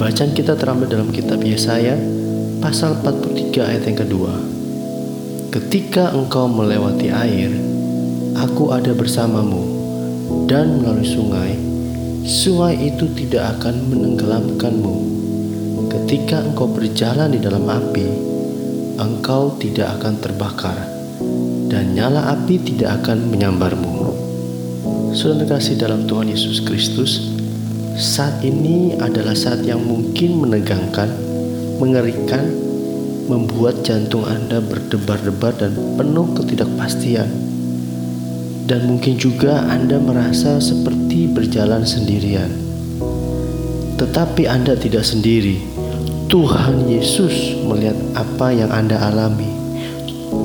Bacaan kita terambil dalam kitab Yesaya pasal 43 ayat yang kedua. Ketika engkau melewati air, aku ada bersamamu dan melalui sungai, sungai itu tidak akan menenggelamkanmu. Ketika engkau berjalan di dalam api, engkau tidak akan terbakar dan nyala api tidak akan menyambarmu. Saudara kasih dalam Tuhan Yesus Kristus, saat ini adalah saat yang mungkin menegangkan, mengerikan, membuat jantung Anda berdebar-debar dan penuh ketidakpastian. Dan mungkin juga Anda merasa seperti berjalan sendirian. Tetapi Anda tidak sendiri. Tuhan Yesus melihat apa yang Anda alami.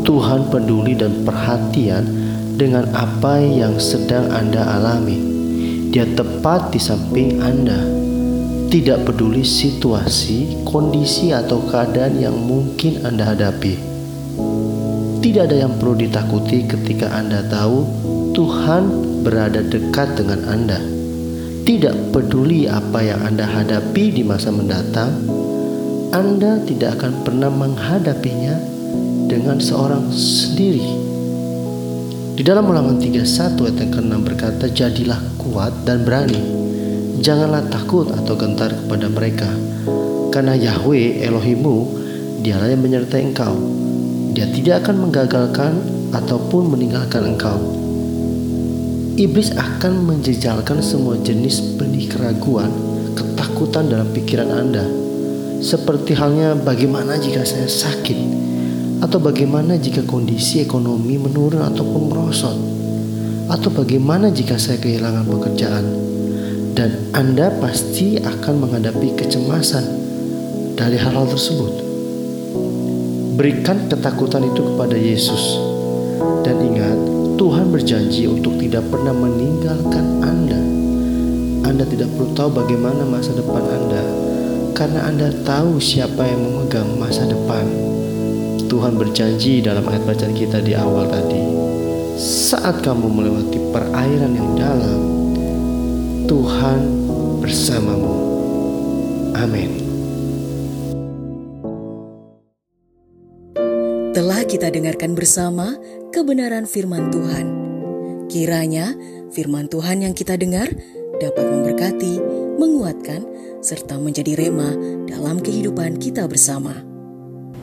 Tuhan peduli dan perhatian dengan apa yang sedang Anda alami. Dia tepat di samping Anda. Tidak peduli situasi, kondisi, atau keadaan yang mungkin Anda hadapi. Tidak ada yang perlu ditakuti ketika Anda tahu Tuhan berada dekat dengan Anda. Tidak peduli apa yang Anda hadapi di masa mendatang, Anda tidak akan pernah menghadapinya dengan seorang sendiri. Di dalam ulangan 31 ayat yang ke-6 berkata, Jadilah kuat dan berani. Janganlah takut atau gentar kepada mereka. Karena Yahweh Elohimmu, dialah yang menyertai engkau. Dia tidak akan menggagalkan ataupun meninggalkan engkau. Iblis akan menjejalkan semua jenis benih keraguan, ketakutan dalam pikiran Anda. Seperti halnya bagaimana jika saya sakit, atau bagaimana jika kondisi ekonomi menurun ataupun merosot? Atau bagaimana jika saya kehilangan pekerjaan? Dan Anda pasti akan menghadapi kecemasan dari hal-hal tersebut. Berikan ketakutan itu kepada Yesus. Dan ingat, Tuhan berjanji untuk tidak pernah meninggalkan Anda. Anda tidak perlu tahu bagaimana masa depan Anda, karena Anda tahu siapa yang memegang masa depan. Tuhan berjanji dalam ayat bacaan kita di awal tadi, saat kamu melewati perairan yang dalam, Tuhan bersamamu. Amin. Telah kita dengarkan bersama kebenaran firman Tuhan. Kiranya firman Tuhan yang kita dengar dapat memberkati, menguatkan, serta menjadi rema dalam kehidupan kita bersama.